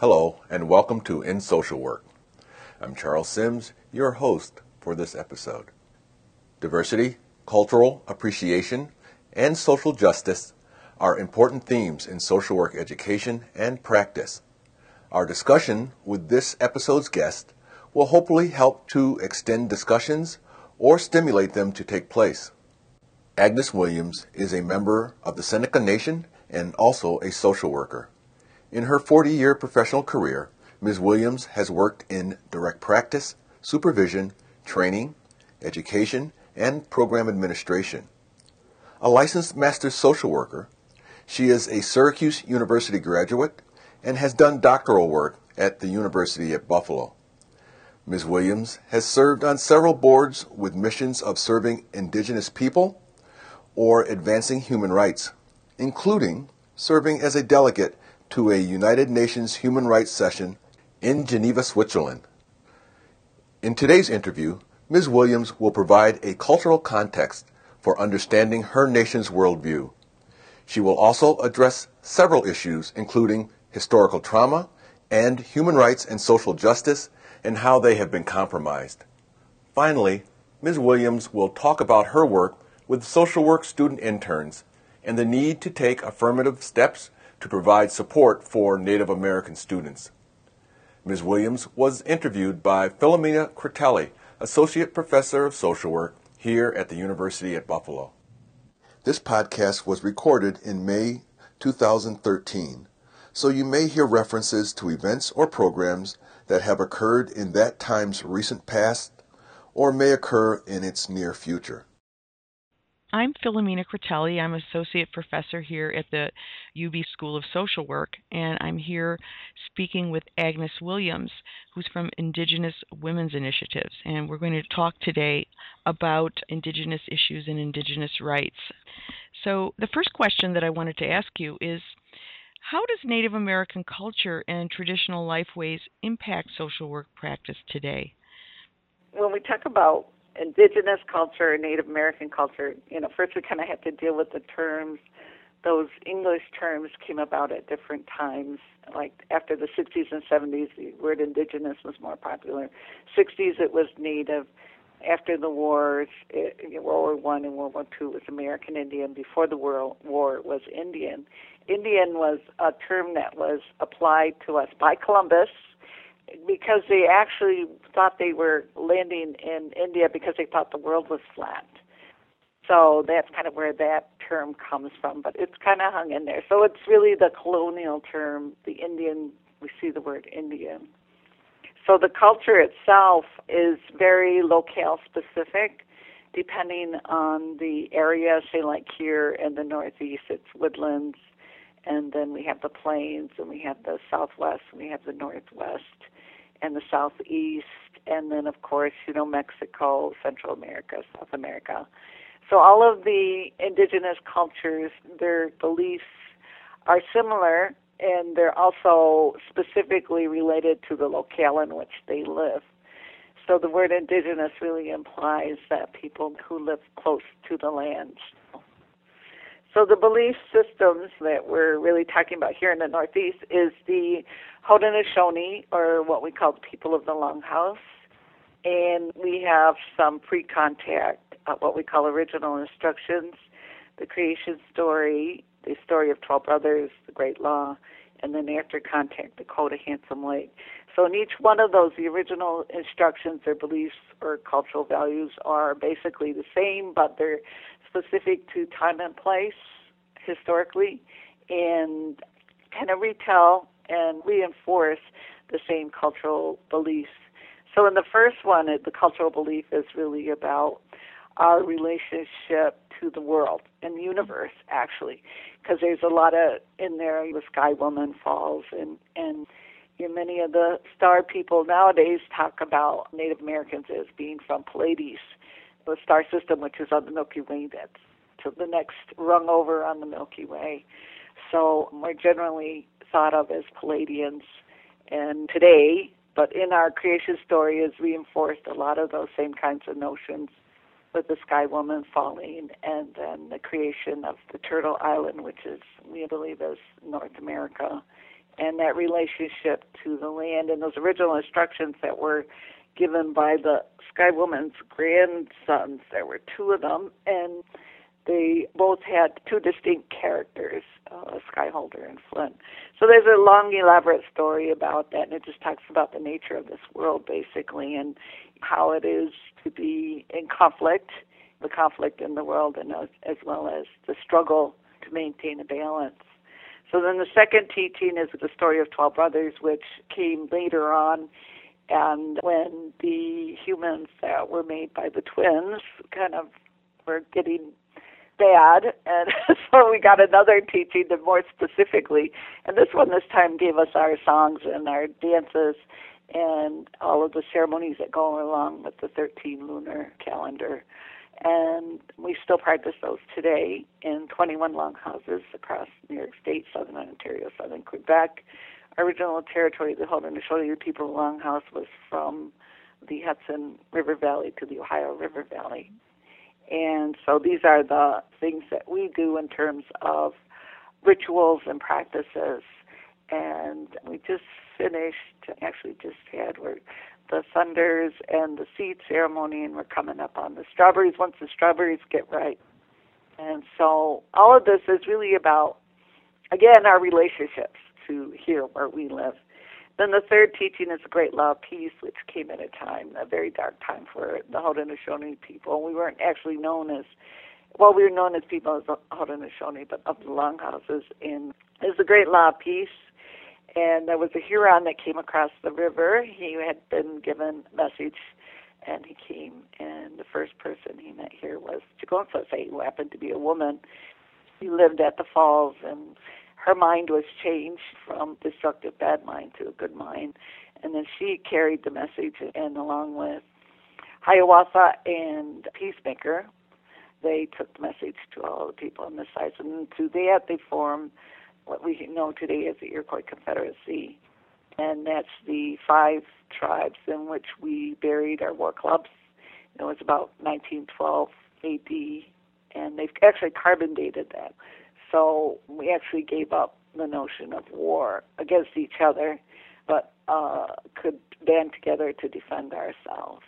Hello, and welcome to In Social Work. I'm Charles Sims, your host for this episode. Diversity, cultural appreciation, and social justice are important themes in social work education and practice. Our discussion with this episode's guest will hopefully help to extend discussions or stimulate them to take place. Agnes Williams is a member of the Seneca Nation and also a social worker. In her 40 year professional career, Ms. Williams has worked in direct practice, supervision, training, education, and program administration. A licensed master's social worker, she is a Syracuse University graduate and has done doctoral work at the University at Buffalo. Ms. Williams has served on several boards with missions of serving indigenous people or advancing human rights, including serving as a delegate to a United Nations Human Rights Session in Geneva, Switzerland. In today's interview, Ms. Williams will provide a cultural context for understanding her nation's worldview. She will also address several issues, including historical trauma and human rights and social justice and how they have been compromised. Finally, Ms. Williams will talk about her work with social work student interns and the need to take affirmative steps to provide support for Native American students. Ms. Williams was interviewed by Philomena Critelli, Associate Professor of Social Work here at the University at Buffalo. This podcast was recorded in May 2013, so you may hear references to events or programs that have occurred in that time's recent past or may occur in its near future. I'm Philomena Critelli. I'm associate professor here at the UB School of Social Work, and I'm here speaking with Agnes Williams, who's from Indigenous Women's Initiatives. And we're going to talk today about Indigenous issues and Indigenous rights. So, the first question that I wanted to ask you is How does Native American culture and traditional lifeways impact social work practice today? When we talk about indigenous culture, Native American culture, you know, first we kind of had to deal with the terms. Those English terms came about at different times. Like after the 60s and 70s, the word indigenous was more popular. 60s, it was Native. After the wars, it, World War One and World War Two was American Indian. Before the World War, it was Indian. Indian was a term that was applied to us by Columbus because they actually thought they were landing in India because they thought the world was flat. So that's kind of where that term comes from, but it's kind of hung in there. So it's really the colonial term, the Indian, we see the word Indian. So the culture itself is very locale specific, depending on the area. Say, like here in the Northeast, it's woodlands, and then we have the plains, and we have the Southwest, and we have the Northwest and the southeast, and then of course you know Mexico, Central America, South America. So all of the indigenous cultures, their beliefs are similar, and they're also specifically related to the locale in which they live. So the word indigenous really implies that people who live close to the land. So the belief systems that we're really talking about here in the Northeast is the Haudenosaunee, or what we call the people of the Longhouse, and we have some pre-contact, uh, what we call original instructions, the creation story, the story of twelve brothers, the Great Law, and then after contact, the Code of Handsome Lake. So in each one of those, the original instructions, their beliefs or cultural values are basically the same, but they're specific to time and place historically and kind of retell and reinforce the same cultural beliefs. So in the first one, the cultural belief is really about our relationship to the world and the universe, actually, because there's a lot of in there. The Sky Woman falls, and and You know, many of the star people nowadays talk about Native Americans as being from Pleiades, the star system, which is on the Milky Way. That's to the next rung over on the Milky Way. So we're generally thought of as Pleiadians, And today, but in our creation story, is reinforced a lot of those same kinds of notions with the Sky Woman falling and then the creation of the Turtle Island, which is, we believe, is North America, and that relationship to the land and those original instructions that were given by the Sky Woman's grandsons. There were two of them, and they both had two distinct characters, uh, Skyholder and Flint. So there's a long, elaborate story about that, and it just talks about the nature of this world, basically, and how it is to be in conflict, the conflict in the world, and as, as well as the struggle to maintain a balance. So then the second teaching is the story of 12 brothers, which came later on. And when the humans that were made by the twins kind of were getting bad, and so we got another teaching that more specifically, and this one this time gave us our songs and our dances and all of the ceremonies that go along with the 13 lunar calendar. And we still practice those today in 21 longhouses across New York State, Southern Ontario, Southern Quebec. Original territory, the Haudenosaunee people longhouse, was from the Hudson River Valley to the Ohio River Valley. And so these are the things that we do in terms of rituals and practices. And we just finished, actually just had the thunders and the seed ceremony, and we're coming up on the strawberries once the strawberries get ripe. And so all of this is really about, again, our relationships to here where we live. Then the third teaching is the Great Law of Peace, which came at a time, a very dark time for the Haudenosaunee people. We weren't actually known as, well, we were known as people of the Haudenosaunee, but of the Longhouses. And is the Great Law of Peace. And there was a Huron that came across the river. He had been given a message, and he came. And the first person he met here was Tecumseh, who happened to be a woman. He lived at the falls and her mind was changed from destructive bad mind to a good mind. And then she carried the message, and along with Hiawatha and Peacemaker, they took the message to all the people on this side. And to that, they formed what we know today as the Iroquois Confederacy. And that's the five tribes in which we buried our war clubs. It was about 1912 AD, and they've actually carbon dated that. So we actually gave up the notion of war against each other, but uh, could band together to defend ourselves.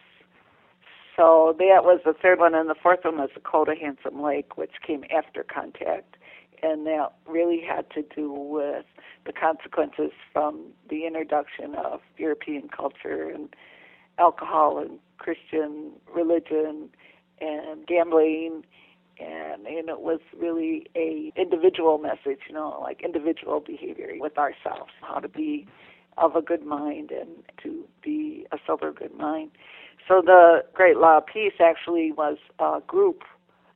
So that was the third one, and the fourth one was the Code of Handsome Lake, which came after contact, and that really had to do with the consequences from the introduction of European culture and alcohol and Christian religion and gambling and and it was really a individual message, you know, like individual behavior with ourselves, how to be of a good mind and to be a sober good mind. So the Great Law of Peace actually was a group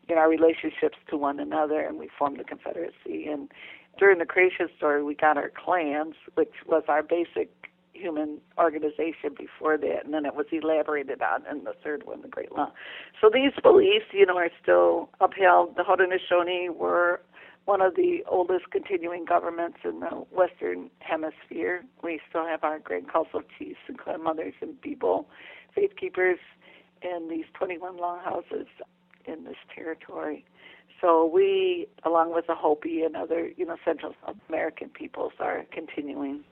in our relationships to one another, and we formed the Confederacy. And during the creation story, we got our clans, which was our basic human organization before that, and then it was elaborated on in the third one, the Great Law. So these beliefs, you know, are still upheld. The Haudenosaunee were one of the oldest continuing governments in the Western Hemisphere. We still have our Grand Council Chiefs and clan mothers and people, faith keepers, and these 21 longhouses in this territory. So we, along with the Hopi and other, you know, Central American peoples, are continuing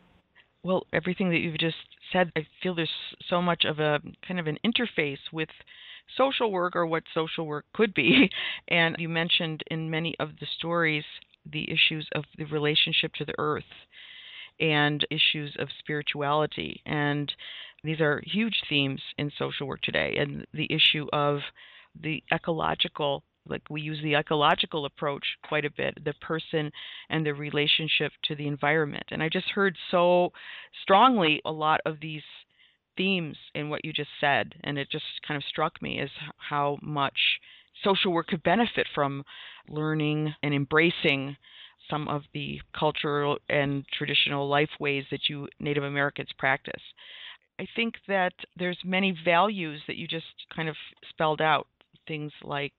well, everything that you've just said, I feel there's so much of a kind of an interface with social work or what social work could be. And you mentioned in many of the stories the issues of the relationship to the earth and issues of spirituality. And these are huge themes in social work today. And the issue of the ecological like we use the ecological approach quite a bit the person and the relationship to the environment and i just heard so strongly a lot of these themes in what you just said and it just kind of struck me as how much social work could benefit from learning and embracing some of the cultural and traditional life ways that you Native Americans practice. I think that there's many values that you just kind of spelled out, things like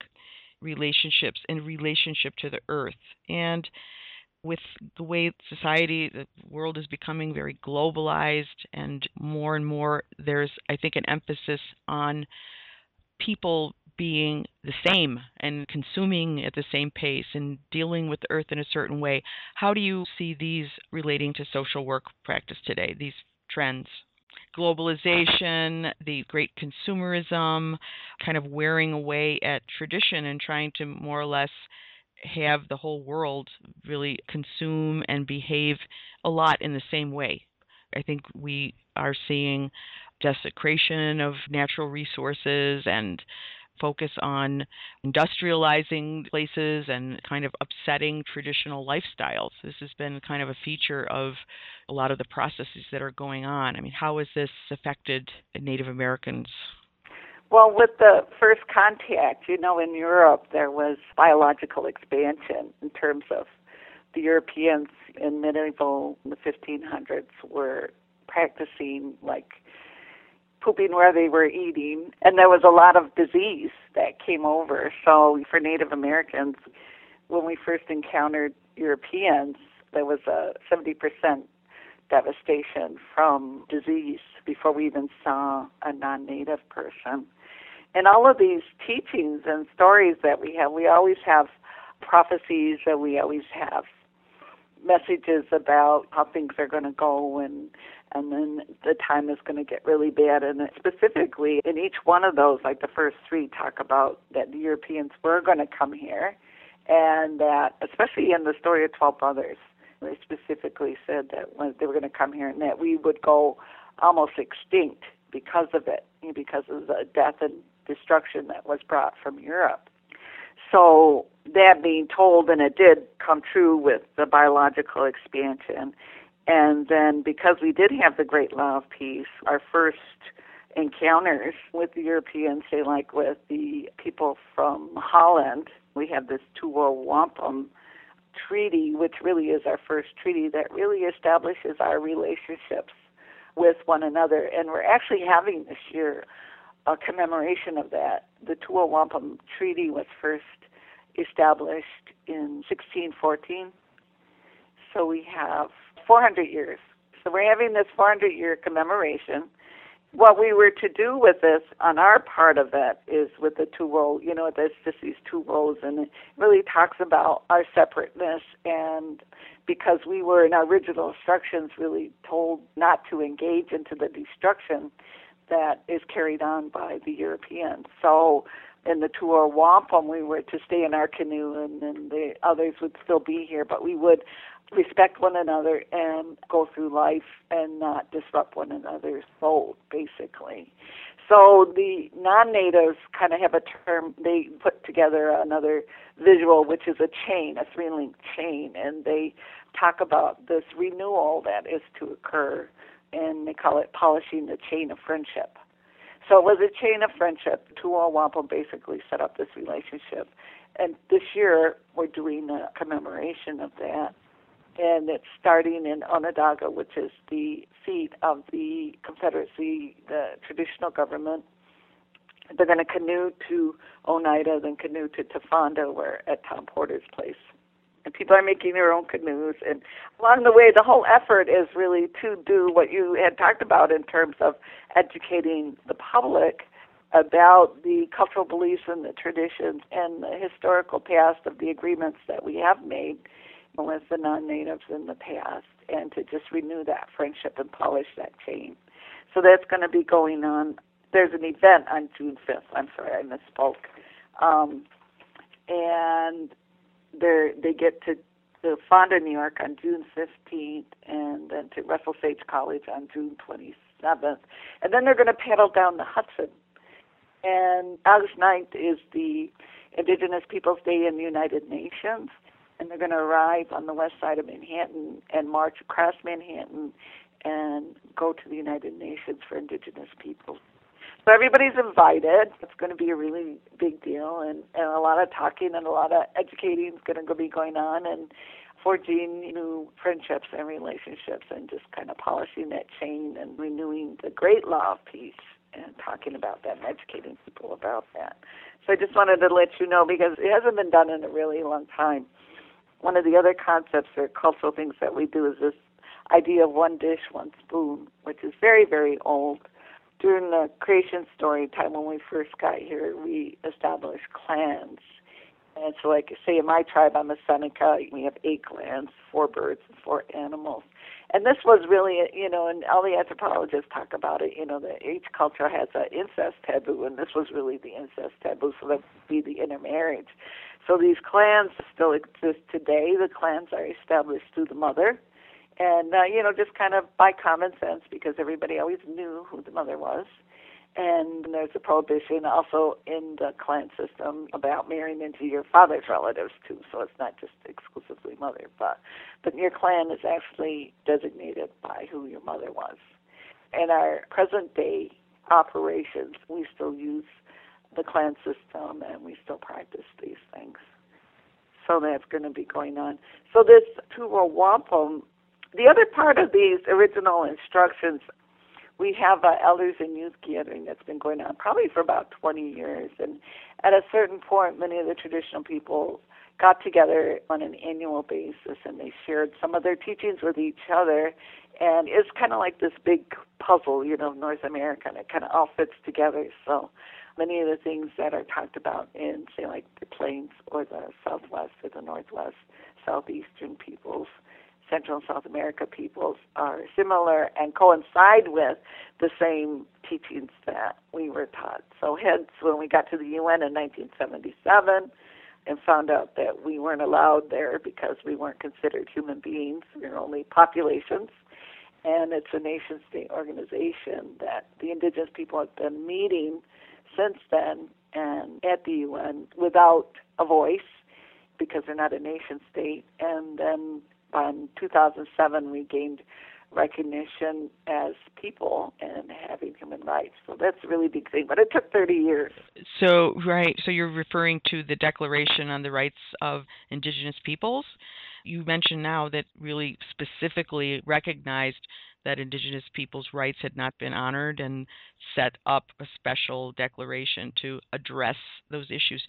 relationships and relationship to the earth. And with the way society, the world is becoming very globalized, and more and more, there's, I think, an emphasis on people being the same and consuming at the same pace and dealing with the earth in a certain way. How do you see these relating to social work practice today, these trends? Globalization, the great consumerism, kind of wearing away at tradition and trying to more or less have the whole world really consume and behave a lot in the same way. I think we are seeing desecration of natural resources and focus on industrializing places and kind of upsetting traditional lifestyles. This has been kind of a feature of a lot of the processes that are going on. I mean, how has this affected Native Americans? Well, with the first contact, you know, in Europe, there was biological expansion in terms of the Europeans in medieval, the 1500s, were practicing like pooping where they were eating, and there was a lot of disease that came over. So for Native Americans, when we first encountered Europeans, there was a 70% devastation from disease before we even saw a non-native person. And all of these teachings and stories that we have, we always have prophecies and we always have messages about how things are going to go and and then the time is going to get really bad and specifically in each one of those like the first three talk about that the Europeans were going to come here and that especially in the story of 12 brothers they specifically said that when they were going to come here and that we would go almost extinct because of it because of the death and destruction that was brought from Europe so that being told, and it did come true with the biological expansion. And then because we did have the Great Law of Peace, our first encounters with the Europeans, say like with the people from Holland, we have this Two Row Wampum treaty, which really is our first treaty that really establishes our relationships with one another. And we're actually having this year a commemoration of that. The Two Row Wampum Treaty was first established in 1614. So we have 400 years. So we're having this 400 year commemoration. What we were to do with this on our part of it is with the two rows, you know, there's just these two rows, and it really talks about our separateness. And because we were in our original instructions really told not to engage into the destruction that is carried on by the Europeans. So in the Two Row Wampum, we were to stay in our canoe, and then the others would still be here, but we would respect one another and go through life and not disrupt one another's soul, basically. So the non-natives kind of have a term. They put together another visual, which is a chain, a three-link chain, and they talk about this renewal that is to occur, and they call it polishing the chain of friendship. So it was a chain of friendship. Two Row Wampum basically set up this relationship. And this year, we're doing a commemoration of that. And it's starting in Onondaga, which is the seat of the Confederacy, the traditional government. They're going to canoe to Oneida, then canoe to Tafanda, where at Tom Porter's place and people are making their own canoes. And along the way the whole effort is really to do what you had talked about in terms of educating the public about the cultural beliefs and the traditions and the historical past of the agreements that we have made with the non-natives in the past and to just renew that friendship and polish that chain. So that's going to be going on. There's an event on june 5th i'm sorry i misspoke. Um, and they they get to to Fonda, New York on June 15th, and then to Russell Sage College on June 27th. And then they're going to paddle down the Hudson. And August 9th is the Indigenous Peoples Day in the United Nations. And they're going to arrive on the west side of Manhattan and march across Manhattan and go to the United Nations for Indigenous Peoples. So everybody's invited. It's going to be a really big deal, and, and a lot of talking and a lot of educating is going to be going on, and forging new friendships and relationships, and just kind of polishing that chain and renewing the great law of peace and talking about that and educating people about that. So I just wanted to let you know because it hasn't been done in a really long time. One of the other concepts or cultural things that we do is this idea of one dish, one spoon, which is very, very old. During the creation story time when we first got here, we established clans. And so, like, say in my tribe, I'm a Seneca, we have eight clans, four birds, and four animals and this was really, you know, and all the anthropologists talk about it. You know, that each culture has an incest taboo, and this was really the incest taboo, so that would be the intermarriage. So these clans still exist today. The clans are established through the mother, and uh, you know, just kind of by common sense, because everybody always knew who the mother was and there's a prohibition also in the clan system about marrying into your father's relatives too. So it's not just exclusively mother, but but your clan is actually designated by who your mother was. In our present day operations, we still use the clan system and we still practice these things. So that's going to be going on. So this Two Row Wampum, the other part of these original instructions we have uh, a elders and youth gathering that's been going on probably for about 20 years. And at a certain point, many of the traditional people got together on an annual basis and they shared some of their teachings with each other. And it's kind of like this big puzzle, you know, North America, and it kind of all fits together. So many of the things that are talked about in, say, like the plains or the Southwest or the Northwest, Southeastern peoples Central and South America peoples are similar and coincide with the same teachings that we were taught. So, hence, when we got to the UN in 1977 and found out that we weren't allowed there because we weren't considered human beings, we were only populations, and it's a nation state organization that the indigenous people have been meeting since then and at the UN without a voice because they're not a nation state and then in 2007 we gained recognition as people and having human rights. So that's a really big thing. But it took 30 years. So, right. So you're referring to the Declaration on the Rights of Indigenous Peoples. You mentioned now that really specifically recognized that Indigenous peoples' rights had not been honored and set up a special declaration to address those issues.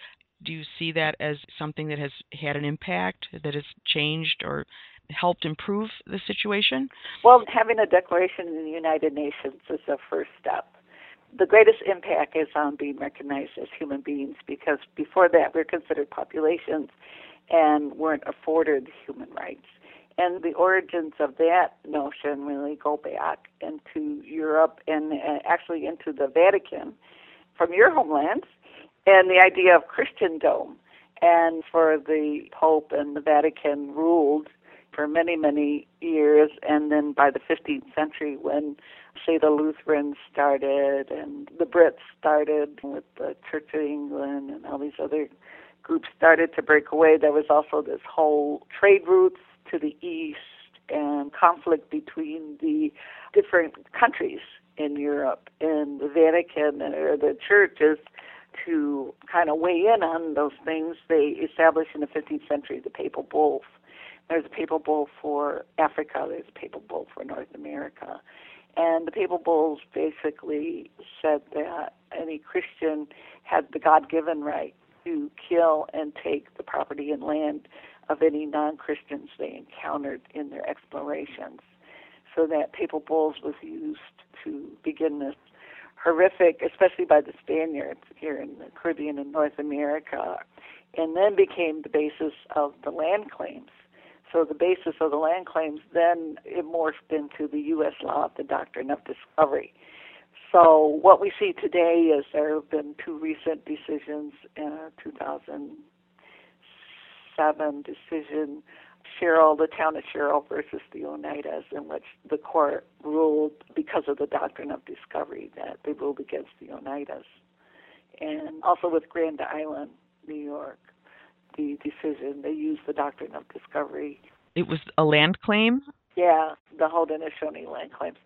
Do you see that as something that has had an impact, that has changed or helped improve the situation? Well, having a declaration in the United Nations is a first step. The greatest impact is on being recognized as human beings because before that we're considered populations and weren't afforded human rights. And the origins of that notion really go back into Europe and uh, actually into the Vatican from your homelands and the idea of Christendom. And for the Pope and the Vatican ruled for many, many years. And then by the 15th century, when, say, the Lutherans started and the Brits started with the Church of England and all these other groups started to break away, there was also this whole trade routes to the east and conflict between the different countries in Europe and the Vatican or the churches to kind of weigh in on those things. They established in the 15th century the papal bulls there's a papal bull for Africa. There's a papal bull for North America. And the papal bulls basically said that any Christian had the God given right to kill and take the property and land of any non Christians they encountered in their explorations. So that papal bulls was used to begin this horrific, especially by the Spaniards here in the Caribbean and North America, and then became the basis of the land claims so the basis of the land claims then it morphed into the U.S. law of the doctrine of discovery. So what we see today is there have been two recent decisions uh, in a 2007 decision, Sherrill, the town of Sherrill versus the Oneidas, in which the court ruled because of the doctrine of discovery that they ruled against the Oneidas. And also with Grand Island, New York the decision. They used the doctrine of discovery. It was a land claim? Yeah, the Haudenosaunee land claims.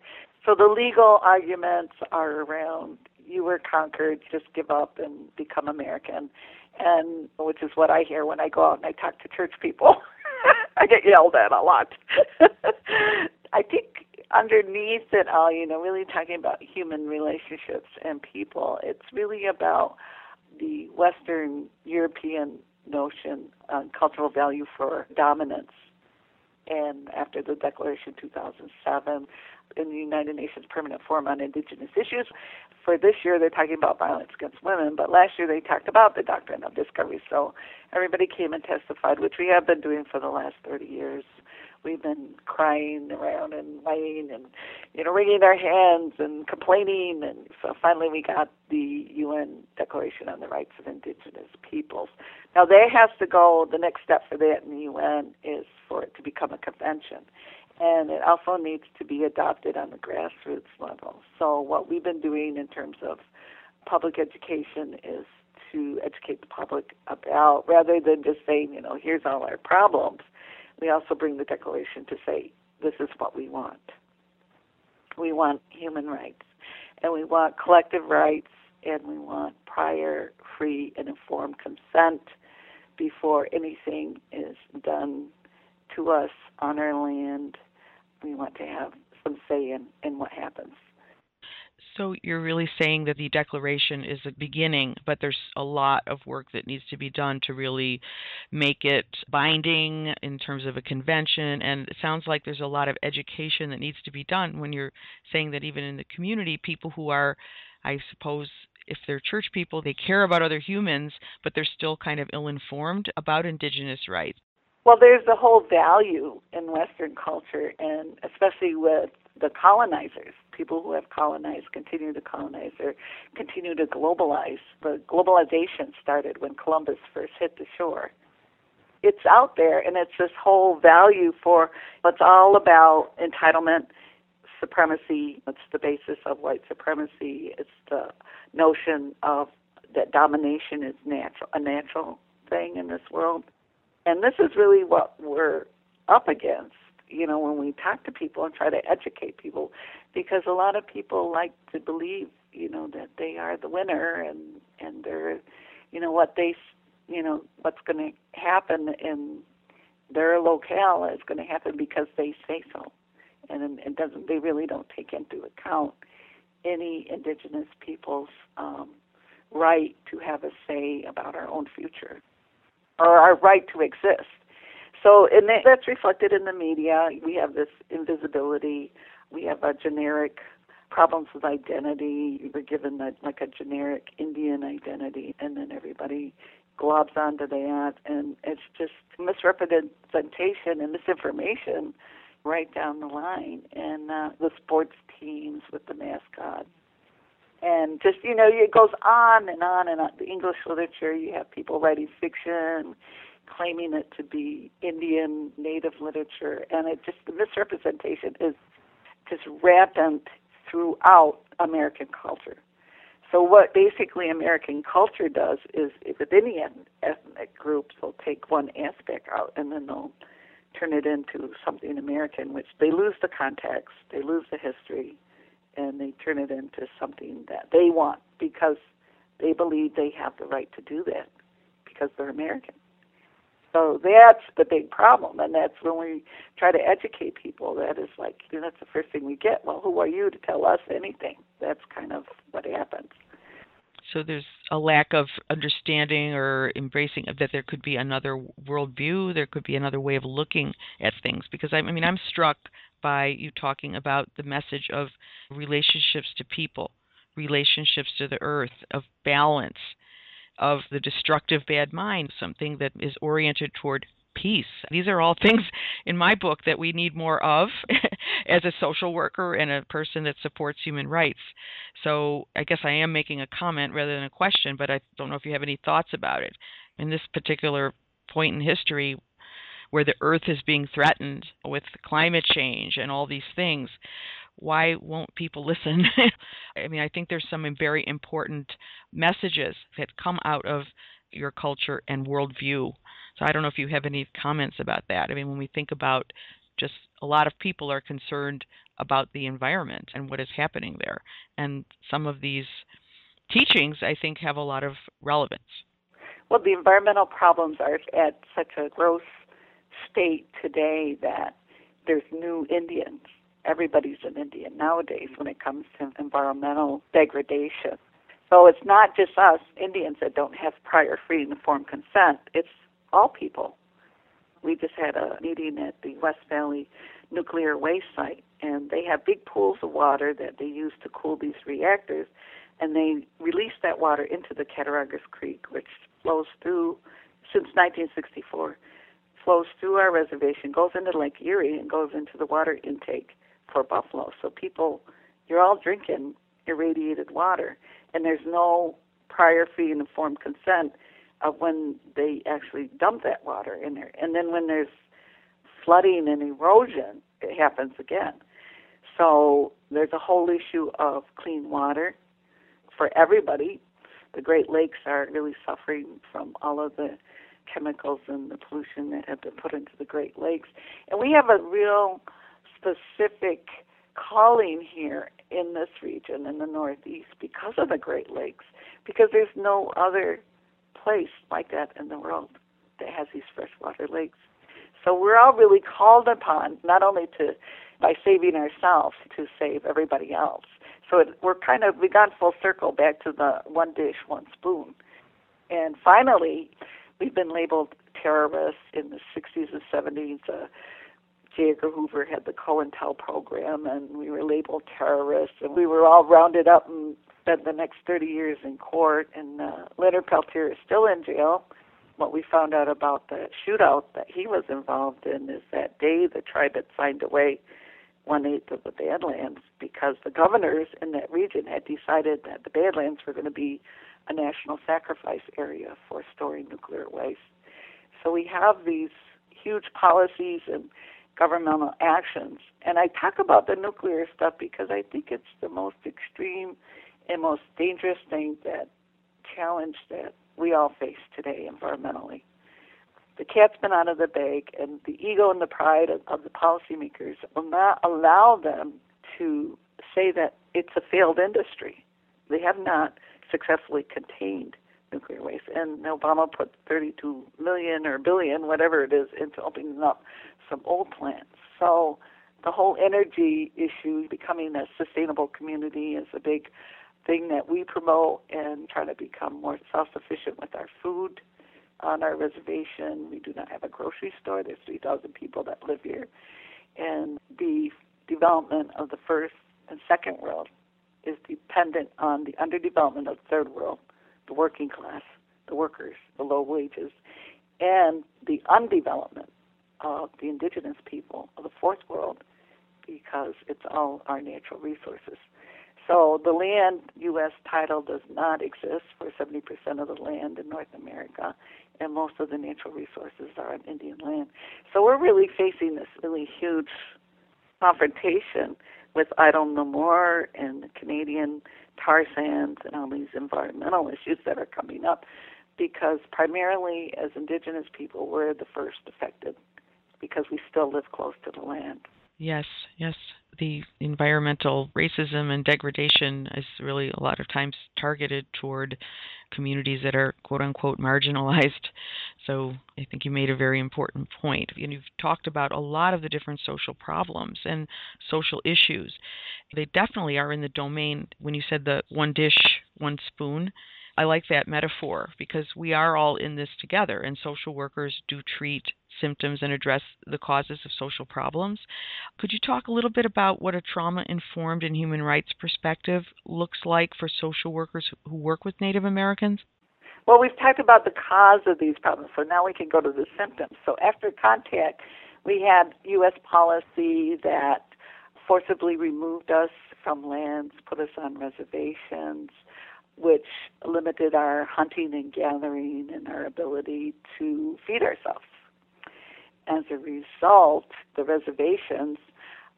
So the legal arguments are around you were conquered, just give up and become American. And which is what I hear when I go out and I talk to church people. I get yelled at a lot. I think underneath it all, you know, really talking about human relationships and people, it's really about the Western European notion on cultural value for dominance. And after the Declaration 2007, in the United Nations Permanent Forum on Indigenous Issues, for this year they're talking about violence against women, but last year they talked about the doctrine of discovery. So everybody came and testified, which we have been doing for the last 30 years we've been crying around and whining and you know wringing our hands and complaining and so finally we got the UN Declaration on the Rights of Indigenous Peoples. Now there has to go the next step for that in the UN is for it to become a convention. And it also needs to be adopted on the grassroots level. So what we've been doing in terms of public education is to educate the public about rather than just saying, you know, here's all our problems, we also bring the Declaration to say this is what we want. We want human rights, and we want collective rights, and we want prior, free, and informed consent before anything is done to us on our land. We want to have some say in, in what happens. So you're really saying that the declaration is a beginning, but there's a lot of work that needs to be done to really make it binding in terms of a convention. And it sounds like there's a lot of education that needs to be done when you're saying that even in the community, people who are, I suppose, if they're church people, they care about other humans, but they're still kind of ill informed about indigenous rights. Well, there's the whole value in Western culture, and especially with the colonizers, people who have colonized, continue to colonize, or continue to globalize. The globalization started when Columbus first hit the shore. It's out there, and it's this whole value for it's all about entitlement, supremacy. It's the basis of white supremacy. It's the notion of that domination is natural, a natural thing in this world. And this is really what we're up against you know, when we talk to people and try to educate people, because a lot of people like to believe, you know, that they are the winner and and they're, you know, what they, you know, what's going to happen in their locale is going to happen because they say so, and it doesn't. They really don't take into account any indigenous people's um, right to have a say about our own future or our right to exist so and that's reflected in the media. We have this invisibility. We have a generic problems with identity. We're given a, like a generic Indian identity, and then everybody globs onto that, and it's just misrepresentation and misinformation right down the line. And uh, the sports teams with the mascots, and just you know, it goes on and on and on. The English literature, you have people writing fiction claiming it to be Indian native literature, and it just the misrepresentation is just rampant throughout American culture. So what basically American culture does is, with any ethnic groups, they'll take one aspect out and then they'll turn it into something American, which they lose the context, they lose the history, and they turn it into something that they want because they believe they have the right to do that because they're American. So that's the big problem, and that's when we try to educate people. That is like you know, that's the first thing we get. Well, who are you to tell us anything? That's kind of what happens. So there's a lack of understanding or embracing of that there could be another worldview, there could be another way of looking at things. Because I mean, I'm struck by you talking about the message of relationships to people, relationships to the earth, of balance of the destructive bad mind, something that is oriented toward peace. These are all things in my book that we need more of as a social worker and a person that supports human rights. So I guess I am making a comment rather than a question, but I don't know if you have any thoughts about it. In this particular point in history, where the earth is being threatened with climate change and all these things, why won't people listen? I mean, I think there's some very important messages that come out of your culture and worldview. So I don't know if you have any comments about that. I mean, when we think about just a lot of people are concerned about the environment and what is happening there. And some of these teachings, I think, have a lot of relevance. Well, the environmental problems are at such a gross state today that there's new Indians. Everybody's an Indian nowadays when it comes to environmental degradation. So it's not just us Indians that don't have prior free and informed consent. It's all people. We just had a meeting at the West Valley nuclear waste site, and they have big pools of water that they use to cool these reactors, and they release that water into the Cattaraugus Creek, which flows through since 1964, flows through our reservation, goes into Lake Erie, and goes into the water intake for buffalo. So people, you're all drinking irradiated water, and there's no prior free and informed consent of when they actually dump that water in there. And then when there's flooding and erosion, it happens again. So there's a whole issue of clean water for everybody. The Great Lakes are really suffering from all of the chemicals and the pollution that have been put into the Great Lakes. And we have a real specific calling here in this region in the Northeast because of the Great Lakes, because there's no other place like that in the world that has these freshwater lakes. So we're all really called upon not only to by saving ourselves to save everybody else. So it, we're kind of we got full circle back to the one dish, one spoon. And finally, we've been labeled terrorists in the 60s and 70s. Uh, J. Edgar Hoover had the COINTEL program, and we were labeled terrorists, and we were all rounded up and spent the next 30 years in court. And uh, Leonard Peltier is still in jail. What we found out about the shootout that he was involved in is that day the tribe had signed away one eighth of the Badlands because the governors in that region had decided that the Badlands were going to be a national sacrifice area for storing nuclear waste. So we have these huge policies and governmental actions. And I talk about the nuclear stuff because I think it's the most extreme and most dangerous thing that challenge that we all face today environmentally. The cat's been out of the bag, and the ego and the pride of, of the policymakers will not allow them to say that it's a failed industry. They have not successfully contained nuclear waste, and Obama put 32 million or billion, whatever it is, into opening up some old plants. So the whole energy issue, becoming a sustainable community, is a big thing that we promote and try to become more self-sufficient with our food on our reservation. We do not have a grocery store. There's 3,000 people that live here. And the development of the first and second world is dependent on the underdevelopment of the third world, the working class, the workers, the low wages, and the undevelopment of the indigenous people of the fourth world because it's all our natural resources. So the land U.S. title does not exist for 70% of the land in North America, and most of the natural resources are on Indian land. So we're really facing this really huge confrontation with Idle No More and the Canadian tar sands and all these environmental issues that are coming up because primarily as indigenous people we're the first affected because we still live close to the land. Yes, yes. The environmental racism and degradation is really a lot of times targeted toward communities that are quote unquote marginalized. So I think you made a very important point. And you've talked about a lot of the different social problems and social issues. They definitely are in the domain when you said the one dish, one spoon. I like that metaphor because we are all in this together, and social workers do treat symptoms and address the causes of social problems. Could you talk a little bit about what a trauma informed and human rights perspective looks like for social workers who work with Native Americans? Well, we've talked about the cause of these problems, so now we can go to the symptoms. So, after contact, we had U.S. policy that forcibly removed us from lands, put us on reservations, which limited our hunting and gathering and our ability to feed ourselves. As a result, the reservations,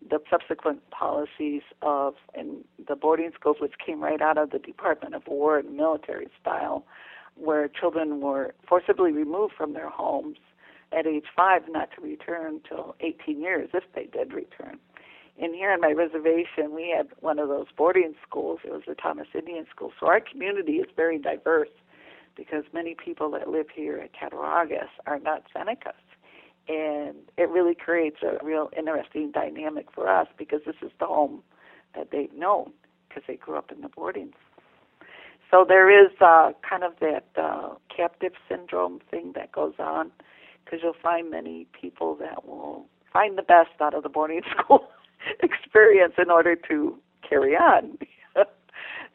the subsequent policies of and the boarding schools, which came right out of the Department of War and military style, where children were forcibly removed from their homes at age five, not to return till 18 years if they did return. And here on my reservation, we had one of those boarding schools. It was the Thomas Indian School. So our community is very diverse because many people that live here at Cattaraugus are not Senecas. And it really creates a real interesting dynamic for us because this is the home that they've known because they grew up in the boarding. So there is uh, kind of that uh, captive syndrome thing that goes on because you'll find many people that will find the best out of the boarding school experience in order to carry on.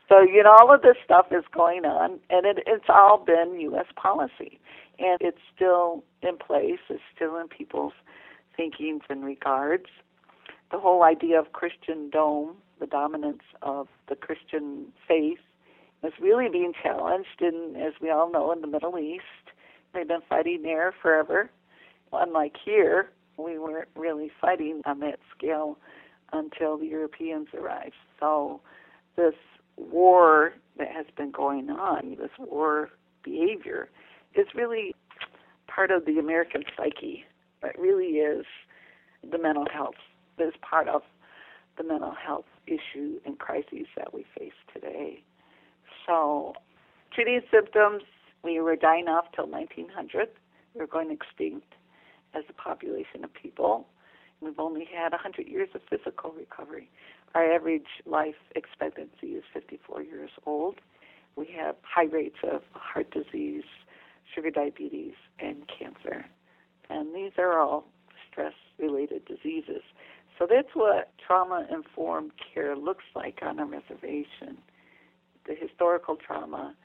so you know all of this stuff is going on, and it, it's all been U.S. policy, and it's still in place. It's still in people's thinkings and regards. The whole idea of Christendom, the dominance of the Christian faith, is really being challenged in, as we all know, in the Middle East. They've been fighting there forever. Unlike here, we weren't really fighting on that scale until the Europeans arrived. So this war that has been going on, this war behavior, is really part of the American psyche. It really is the mental health. It is part of the mental health issue and crises that we face today. So, treating symptoms, we were dying off till 1900. We were going extinct as a population of people. We've only had 100 years of physical recovery. Our average life expectancy is 54 years old. We have high rates of heart disease, sugar diabetes, and cancer. And these are all stress related diseases. So that's what trauma informed care looks like on a reservation. The historical trauma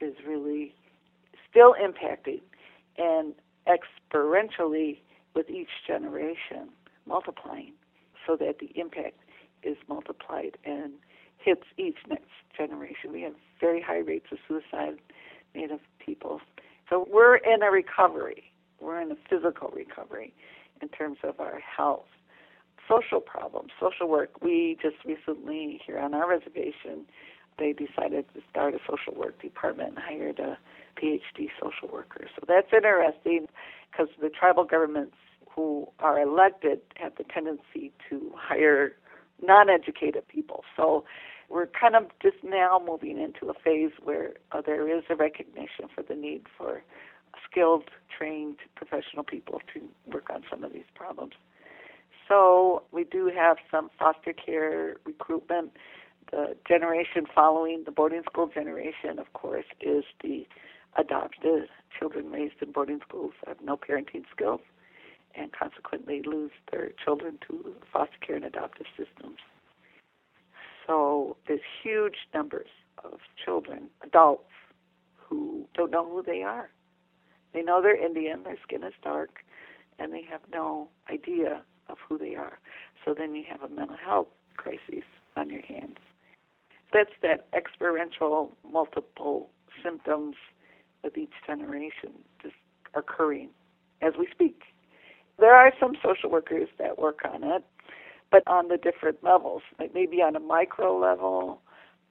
is really still impacting and experientially with each generation multiplying so that the impact is multiplied and hits each next generation. We have very high rates of suicide Native people. So we're in a recovery. We're in a physical recovery in terms of our health. Social problems, social work. We just recently, here on our reservation, they decided to start a social work department and hired a PhD social worker. So that's interesting because the tribal governments who are elected have the tendency to hire non-educated people. So we're kind of just now moving into a phase where uh, there is a recognition for the need for skilled, trained professional people to work on some of these problems. So we do have some foster care recruitment. The generation following the boarding school generation, of course, is the adopted children raised in boarding schools have no parenting skills and consequently lose their children to foster care and adoptive systems. So there's huge numbers of children, adults, who don't know who they are. They know they're Indian, their skin is dark, and they have no idea of who they are. So then you have a mental health crisis on your hands. That's that experiential multiple symptoms with each generation just occurring as we speak. There are some social workers that work on it, but on the different levels, like maybe on a micro level,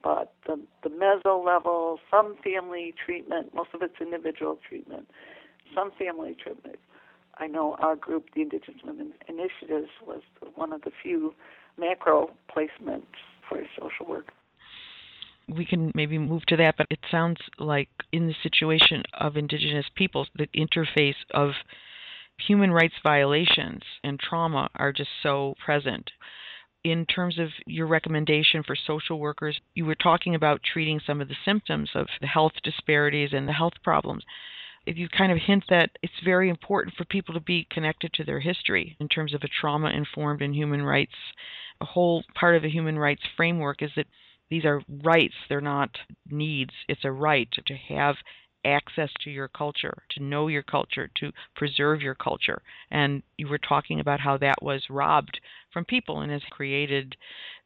but the, the meso level, some family treatment, most of it's individual treatment, some family treatment. I know our group, the Indigenous Women Initiatives, was one of the few macro placements for social work we can maybe move to that, but it sounds like in the situation of indigenous peoples, the interface of human rights violations and trauma are just so present. In terms of your recommendation for social workers, you were talking about treating some of the symptoms of the health disparities and the health problems. If you kind of hint that it's very important for people to be connected to their history in terms of a trauma informed and human rights, a whole part of the human rights framework is that these are rights, they're not needs. It's a right to have access to your culture, to know your culture, to preserve your culture. And you were talking about how that was robbed from people and has created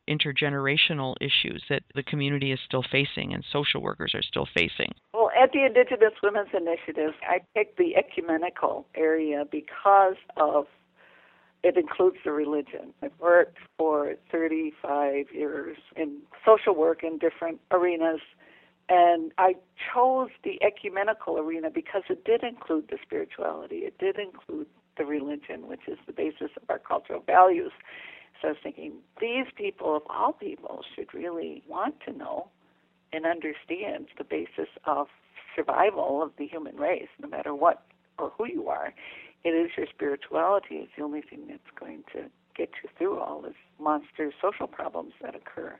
intergenerational issues that the community is still facing and social workers are still facing. Well, at the Indigenous Women's Initiative, I picked the ecumenical area because of it includes the religion. I've worked for 35 years in social work in different arenas, and I chose the ecumenical arena because it did include the spirituality. It did include the religion, which is the basis of our cultural values. So I was thinking, these people, of all people, should really want to know and understand the basis of survival of the human race, no matter what or who you are. It is your spirituality. It's the only thing that's going to get you through all these monster social problems that occur.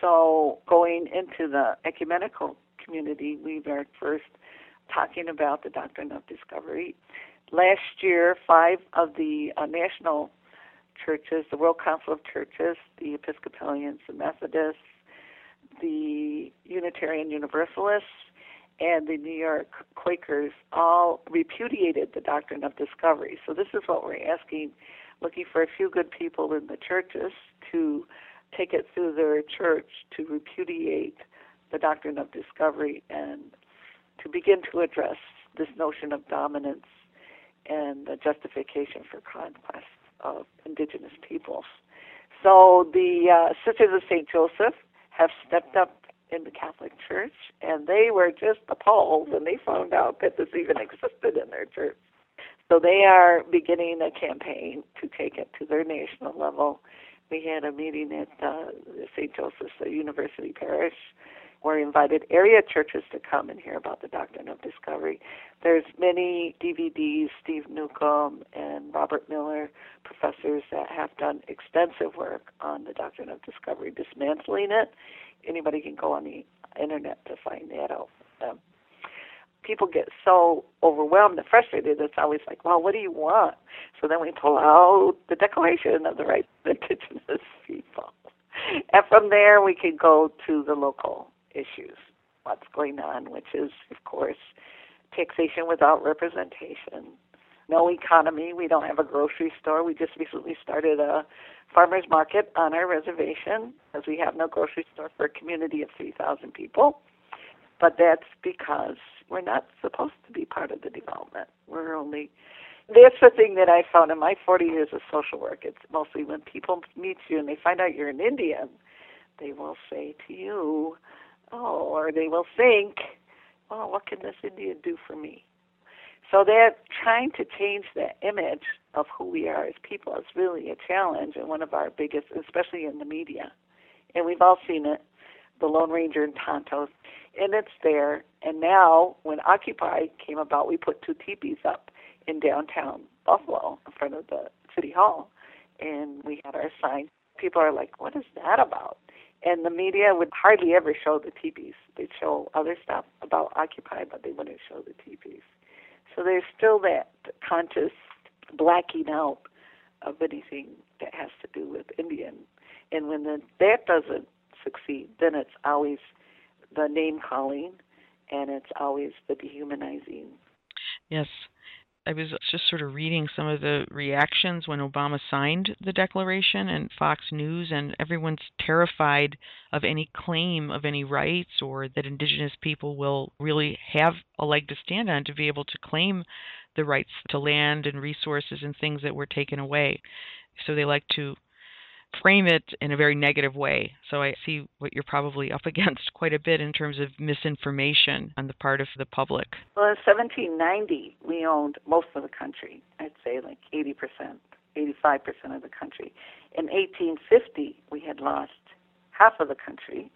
So going into the ecumenical community, we were first talking about the doctrine of discovery. Last year, five of the uh, national churches, the World Council of Churches, the Episcopalians, the Methodists, the Unitarian Universalists, and the New York Quakers all repudiated the doctrine of discovery. So this is what we're asking, looking for a few good people in the churches to take it through their church to repudiate the doctrine of discovery and to begin to address this notion of dominance and the justification for conquest of indigenous peoples. So the uh, Sisters of St. Joseph have stepped up in the Catholic Church, and they were just appalled when they found out that this even existed in their church. So they are beginning a campaign to take it to their national level. We had a meeting at uh, St. Joseph's University Parish where we invited area churches to come and hear about the doctrine of discovery. There's many DVDs, Steve Newcomb and Robert Miller, professors that have done extensive work on the doctrine of discovery, dismantling it anybody can go on the internet to find that out. Um, people get so overwhelmed and frustrated. It's always like, well, what do you want? So then we pull out the Declaration of the Rights of Indigenous People. And from there, we can go to the local issues, what's going on, which is, of course, taxation without representation, no economy. We don't have a grocery store. We just recently started a farmers market on our reservation as we have no grocery store for a community of 3,000 people. But that's because we're not supposed to be part of the development. We're only that's the thing that I found in my 40 years of social work. It's mostly when people meet you and they find out you're an Indian, they will say to you, "Oh," or they will think, "Oh, what can this Indian do for me?" So they're trying to change the image of who we are as people is really a challenge and one of our biggest, especially in the media. And we've all seen it, the Lone Ranger and Tonto, and it's there. And now, when Occupy came about, we put two teepees up in downtown Buffalo in front of the city hall, and we had our sign. People are like, "What is that about?" And the media would hardly ever show the teepees. They'd show other stuff about Occupy, but they wouldn't show the teepees. So there's still that conscious blacking out of anything that has to do with Indian. And when the, that doesn't succeed, then it's always the name calling and it's always the dehumanizing. Yes. I was just sort of reading some of the reactions when Obama signed the declaration and Fox News, and everyone's terrified of any claim of any rights or that Indigenous people will really have a leg to stand on to be able to claim the rights to land and resources and things that were taken away. So they like to frame it in a very negative way. So I see what you're probably up against quite a bit in terms of misinformation on the part of the public. Well, in 1790, we owned most of the country. I'd say like 80%, 85% of the country. In 1850, we had lost half of the country.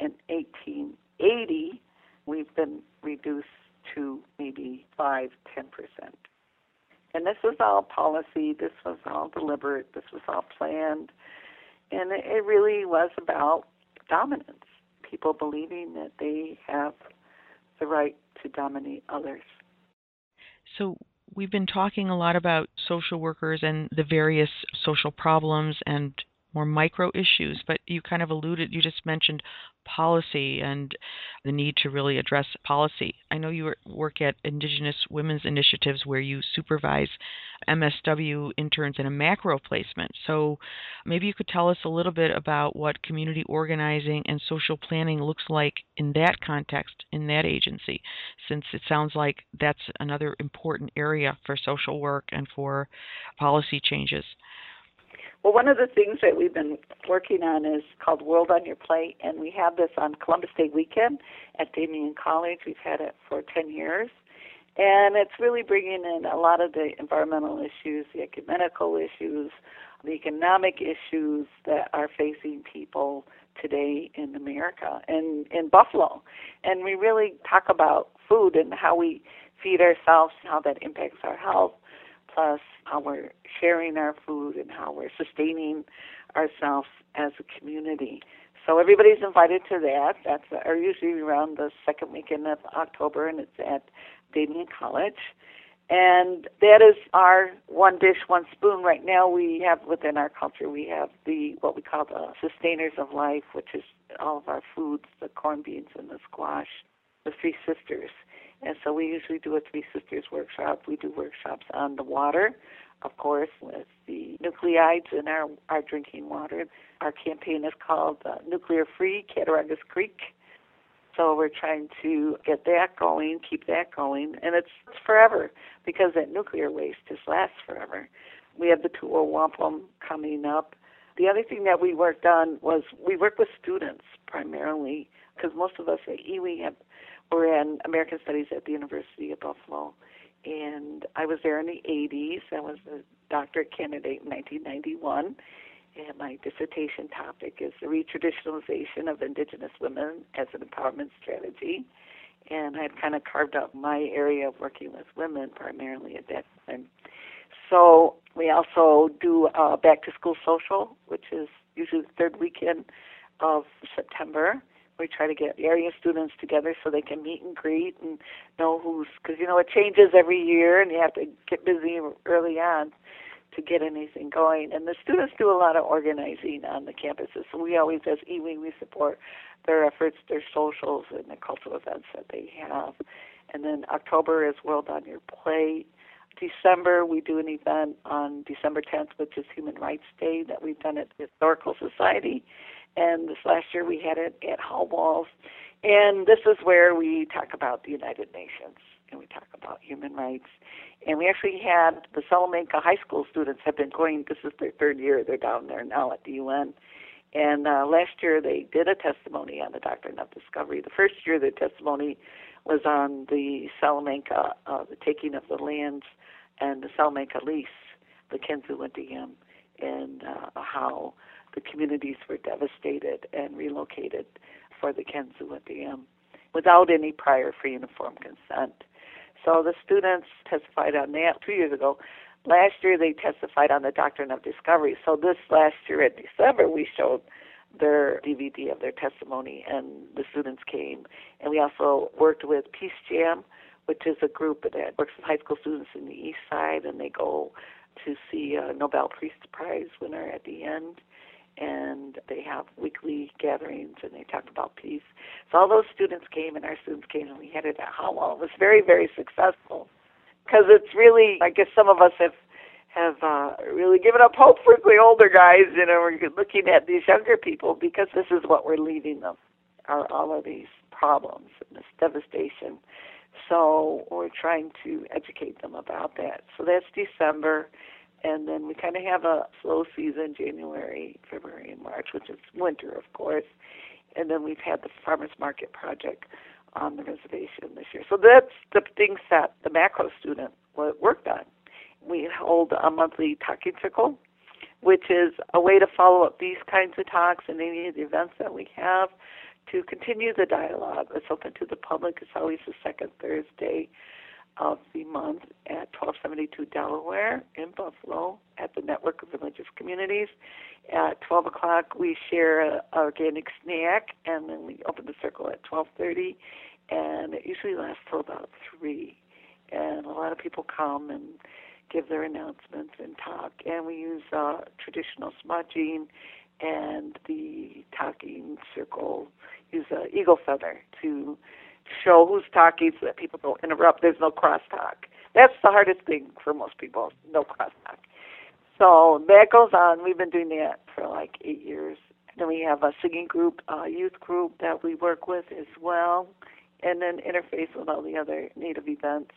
In 1880, we've been reduced to maybe 5, 10%. And this was all policy, this was all deliberate, this was all planned. And it really was about dominance. People believing that they have the right to dominate others. So, we've been talking a lot about social workers and the various social problems and more micro issues, but you kind of alluded, you just mentioned policy and the need to really address policy. I know you work at Indigenous Women's Initiatives where you supervise MSW interns in a macro placement. So maybe you could tell us a little bit about what community organizing and social planning looks like in that context, in that agency, since it sounds like that's another important area for social work and for policy changes. Well, one of the things that we've been working on is called World on Your Plate, and we have this on Columbus Day weekend at Daemen College. We've had it for 10 years, And it's really bringing in a lot of the environmental issues, the ecumenical issues, the economic issues that are facing people today in America and in Buffalo. And we really talk about food and how we feed ourselves, and how that impacts our health, plus how we're sharing our food and how we're sustaining ourselves as a community. So everybody's invited to that. That's uh, usually around the second weekend of October, and it's at Daemen College. And that is our one dish, one spoon. Right now, we have within our culture, we have the what we call the sustainers of life, which is all of our foods, the corn beans and the squash, the three sisters. And so we usually do a Three Sisters workshop. We do workshops on the water, of course, with the nuclides in our, our drinking water. Our campaign is called uh, Nuclear Free Cattaraugus Creek. So we're trying to get that going, keep that going, and it's, it's forever because that nuclear waste just lasts forever. We have the Two Row Wampum coming up. The other thing that we worked on was we work with students primarily because most of us at IWI have we're in American Studies at the University of Buffalo. And I was there in the 80s. I was a doctorate candidate in 1991. And my dissertation topic is the retraditionalization of Indigenous women as an empowerment strategy. And I'd kind of carved out my area of working with women primarily at that time. So we also do a back to school social, which is usually the third weekend of September we try to get area students together so they can meet and greet and know who's because you know it changes every year and you have to get busy early on to get anything going. And the students do a lot of organizing on the campuses. So we always as IWI we support their efforts their socials and the cultural events that they have. And then October is World on Your Plate. December, we do an event on December 10th, which is Human Rights Day that we've done at the Historical Society and this last year we had it at Hallwalls. And this is where we talk about the United Nations and we talk about human rights. And we actually had the Salamanca High School students have been going, this is their third year, they're down there now at the UN. And uh, last year they did a testimony on the doctrine of discovery. The first year the testimony was on the Salamanca, uh, the taking of the lands, and the Salamanca lease, the Dam, and uh, how the communities were devastated and relocated for the Kinzua Dam without any prior free and informed consent. So the students testified on that two years ago. Last year they testified on the doctrine of discovery. So this last year in December we showed their DVD of their testimony and the students came. And we also worked with Peace Jam, which is a group that works with high school students in the east side and they go to see a Nobel Peace Prize winner at the end and they have weekly gatherings and they talk about peace. So all those students came and our students came and we had it at Howell. It was very, very successful because it's really, I guess some of us have have uh, really given up hope for the older guys. You know, we're looking at these younger people because this is what we're leaving them, are all of these problems and this devastation. So we're trying to educate them about that. So that's December and then we kind of have a slow season January, February, and March, which is winter, of course. And then we've had the farmers market project on the reservation this year. So that's the things that the macro student worked on. We hold a monthly talking circle, which is a way to follow up these kinds of talks and any of the events that we have to continue the dialogue. It's open to the public. It's always the second Thursday of the month at 1272 Delaware in Buffalo at the Network of Religious Communities. At 12 o'clock, we share an organic snack, and then we open the circle at 12:30, and it usually lasts till about three. And a lot of people come and give their announcements and talk, and we use uh, traditional smudging and the talking circle use an eagle feather to show who's talking so that people don't interrupt. There's no crosstalk. That's the hardest thing for most people, no crosstalk. So that goes on. We've been doing that for like eight years. Then we have a singing group, a youth group that we work with as well, and then interface with all the other Native events.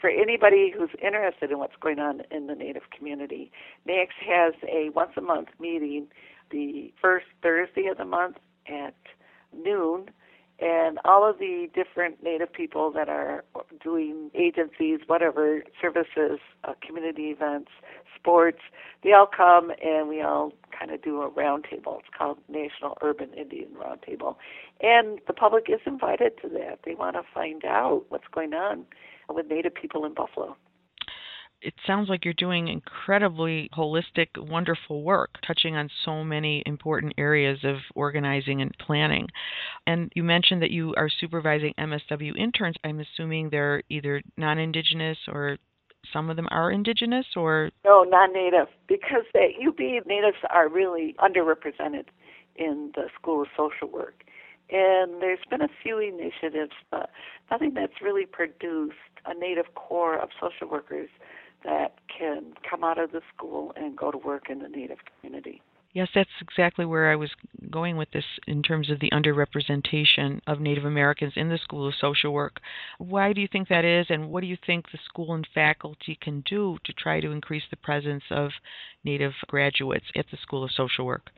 For anybody who's interested in what's going on in the Native community, NAICS has a once a month meeting the first Thursday of the month at noon and all of the different Native people that are doing agencies, whatever, services, uh, community events, sports, they all come and we all kind of do a roundtable. It's called National Urban Indian Roundtable. And the public is invited to that. They want to find out what's going on with Native people in Buffalo it sounds like you're doing incredibly holistic, wonderful work, touching on so many important areas of organizing and planning. And you mentioned that you are supervising MSW interns. I'm assuming they're either non Indigenous or some of them are Indigenous or? No, non Native, because the UB natives are really underrepresented in the School of Social Work. And there's been a few initiatives, but nothing that's really produced a native core of social workers that can come out of the school and go to work in the Native community. Yes, that's exactly where I was going with this in terms of the underrepresentation of Native Americans in the School of Social Work. Why do you think that is, and what do you think the school and faculty can do to try to increase the presence of Native graduates at the School of Social Work?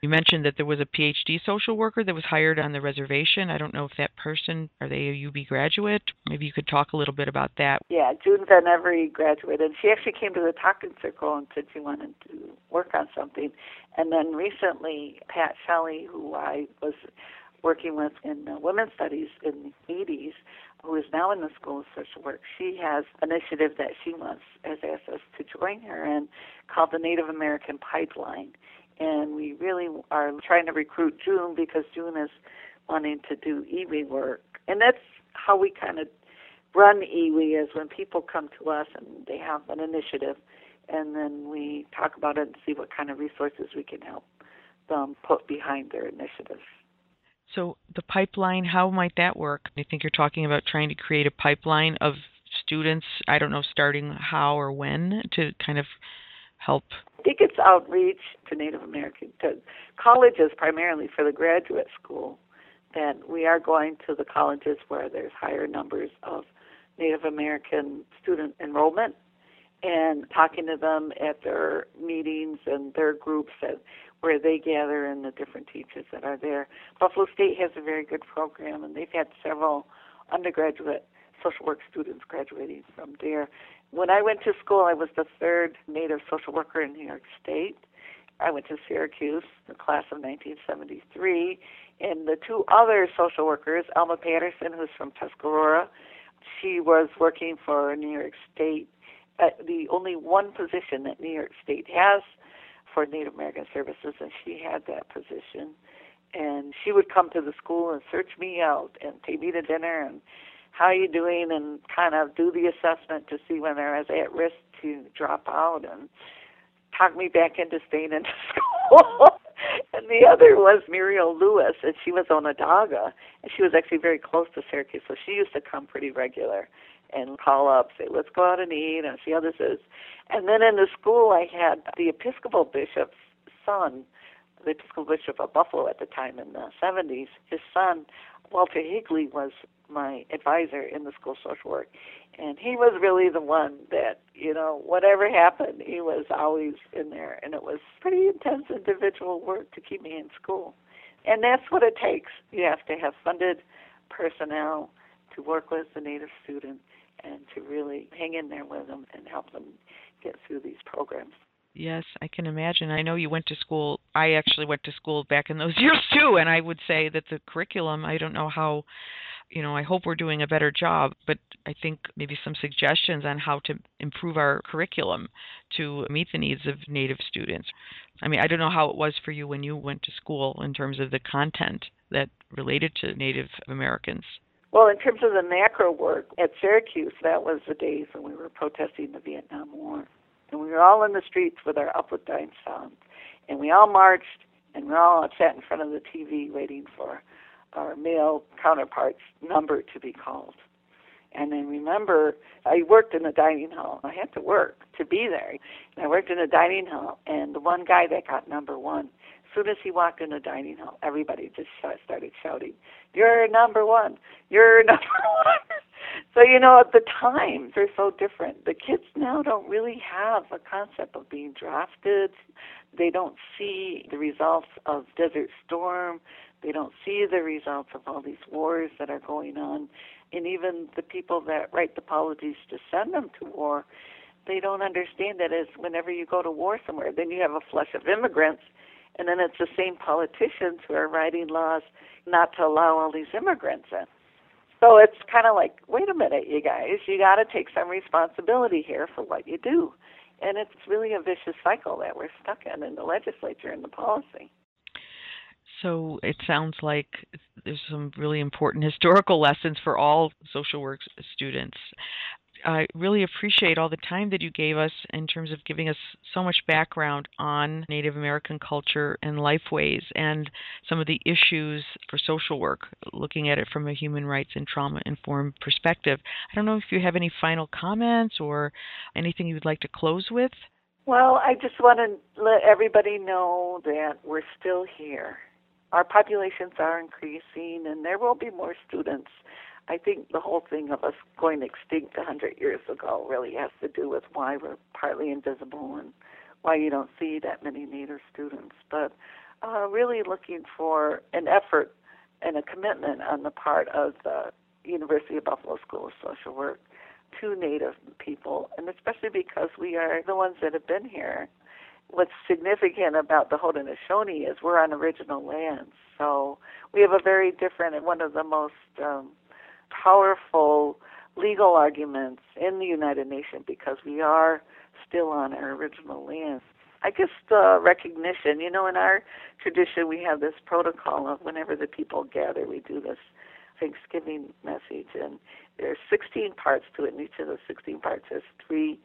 You mentioned that there was a PhD social worker that was hired on the reservation. I don't know if that person are they a UB graduate? Maybe you could talk a little bit about that. Yeah, June Van Every graduated. She actually came to the talking circle and said she wanted to work on something. And then recently, Pat Shelley, who I was working with in women's studies in the 80s, who is now in the School of Social Work, she has an initiative that she wants has asked us to join her in called the Native American Pipeline and we really are trying to recruit June because June is wanting to do iwi work, and that's how we kind of run iwi is when people come to us and they have an initiative, and then we talk about it and see what kind of resources we can help them put behind their initiatives. So the pipeline, how might that work? I think you're talking about trying to create a pipeline of students. I don't know, starting how or when to kind of help? Think it's outreach to Native American to colleges primarily for the graduate school. That we are going to the colleges where there's higher numbers of Native American student enrollment and talking to them at their meetings and their groups that where they gather and the different teachers that are there. Buffalo State has a very good program and they've had several undergraduate social work students graduating from there. When I went to school, I was the third Native social worker in New York State. I went to Syracuse, the class of 1973, and the two other social workers, Alma Patterson, who's from Tuscarora, she was working for New York State, at the only one position that New York State has for Native American Services, and she had that position. And she would come to the school and search me out and take me to dinner and how are you doing and kind of do the assessment to see whether I was at risk to drop out and talk me back into staying in school. and the other was Muriel Lewis, and she was Onondaga, and she was actually very close to Syracuse, so she used to come pretty regular and call up, say, let's go out and eat, and see how this is. And then in the school, I had the Episcopal bishop's son, the Episcopal bishop of Buffalo at the time in the 70s. His son, Walter Higley, was my advisor in the school social work and he was really the one that you know whatever happened he was always in there and it was pretty intense individual work to keep me in school and that's what it takes you have to have funded personnel to work with the native student and to really hang in there with them and help them get through these programs Yes, I can imagine. I know you went to school. I actually went to school back in those years too, and I would say that the curriculum, I don't know how you know, I hope we're doing a better job, but I think maybe some suggestions on how to improve our curriculum to meet the needs of Native students. I mean, I don't know how it was for you when you went to school in terms of the content that related to Native Americans. Well, in terms of the macro work at Syracuse, that was the days when we were protesting the Vietnam War. And we were all in the streets with our Upward signs. And we all marched and we all sat in front of the TV waiting for our male counterparts' number to be called. And then remember, I worked in the dining hall. I had to work to be there. And I worked in the dining hall, and the one guy that got number one, as soon as he walked in the dining hall, everybody just started shouting, "You're number one! You're number one!" so you know, at the times they're so different. The kids now don't really have a concept of being drafted. They don't see the results of Desert Storm They don't see the results of all these wars that are going on. And even the people that write the policies to send them to war, they don't understand that as whenever you go to war somewhere, then you have a flush of immigrants, and then it's the same politicians who are writing laws not to allow all these immigrants in. So it's kind of like, wait a minute, you guys, you got to take some responsibility here for what you do. And it's really a vicious cycle that we're stuck in in the legislature and the policy. So it sounds like there's some really important historical lessons for all social work students. I really appreciate all the time that you gave us in terms of giving us so much background on Native American culture and lifeways and some of the issues for social work, looking at it from a human rights and trauma informed perspective. I don't know if you have any final comments or anything you would like to close with. Well, I just want to let everybody know that we're still here. Our populations are increasing, and there will be more students I think the whole thing of us going extinct a hundred years ago really has to do with why we're partly invisible and why you don't see that many Native students. But uh, really looking for an effort and a commitment on the part of the University of Buffalo School of Social Work to Native people, and especially because we are the ones that have been here. What's significant about the Haudenosaunee is we're on original lands, so we have a very different and one of the most um, powerful legal arguments in the United Nations because we are still on our original land. I guess the recognition, you know, in our tradition we have this protocol of whenever the people gather, we do this Thanksgiving message, and there are 16 parts to it, and each of those 16 parts has three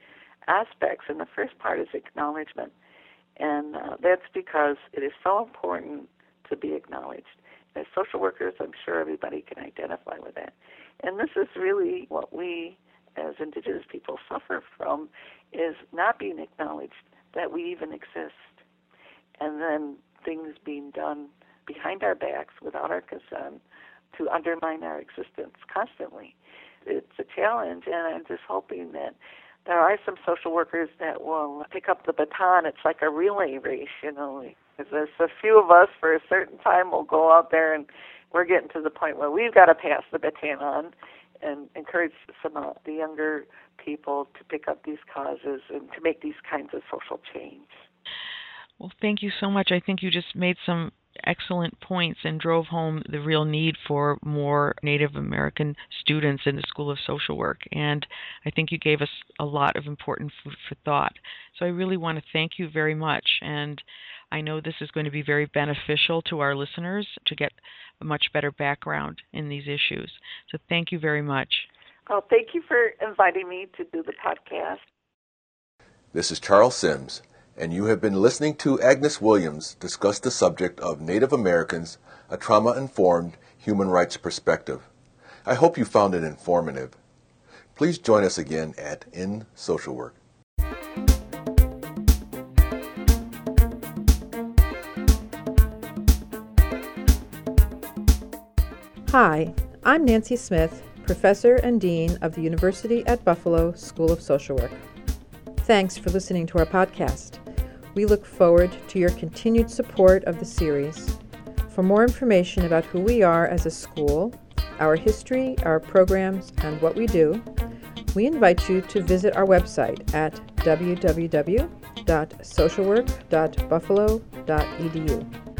aspects. And the first part is acknowledgement, and uh, that's because it is so important to be acknowledged. As social workers, I'm sure everybody can identify with that. And this is really what we as indigenous people suffer from is not being acknowledged that we even exist. And then things being done behind our backs without our consent to undermine our existence constantly. It's a challenge, and I'm just hoping that there are some social workers that will pick up the baton. It's like a relay race, you know. There's a few of us for a certain time will go out there and we're getting to the point where we've got to pass the baton on and encourage some of the younger people to pick up these causes and to make these kinds of social change. Well, thank you so much. I think you just made some excellent points and drove home the real need for more Native American students in the School of Social Work. And I think you gave us a lot of important food for thought. So I really want to thank you very much. And I know this is going to be very beneficial to our listeners to get a much better background in these issues. So thank you very much. Well, thank you for inviting me to do the podcast. This is Charles Sims, and you have been listening to Agnes Williams discuss the subject of Native Americans, a trauma informed human rights perspective. I hope you found it informative. Please join us again at In Social Work. Hi, I'm Nancy Smyth, Professor and Dean of the University at Buffalo School of Social Work. Thanks for listening to our podcast. We look forward to your continued support of the series. For more information about who we are as a school, our history, our programs, and what we do, we invite you to visit our website at www.socialwork.buffalo.edu.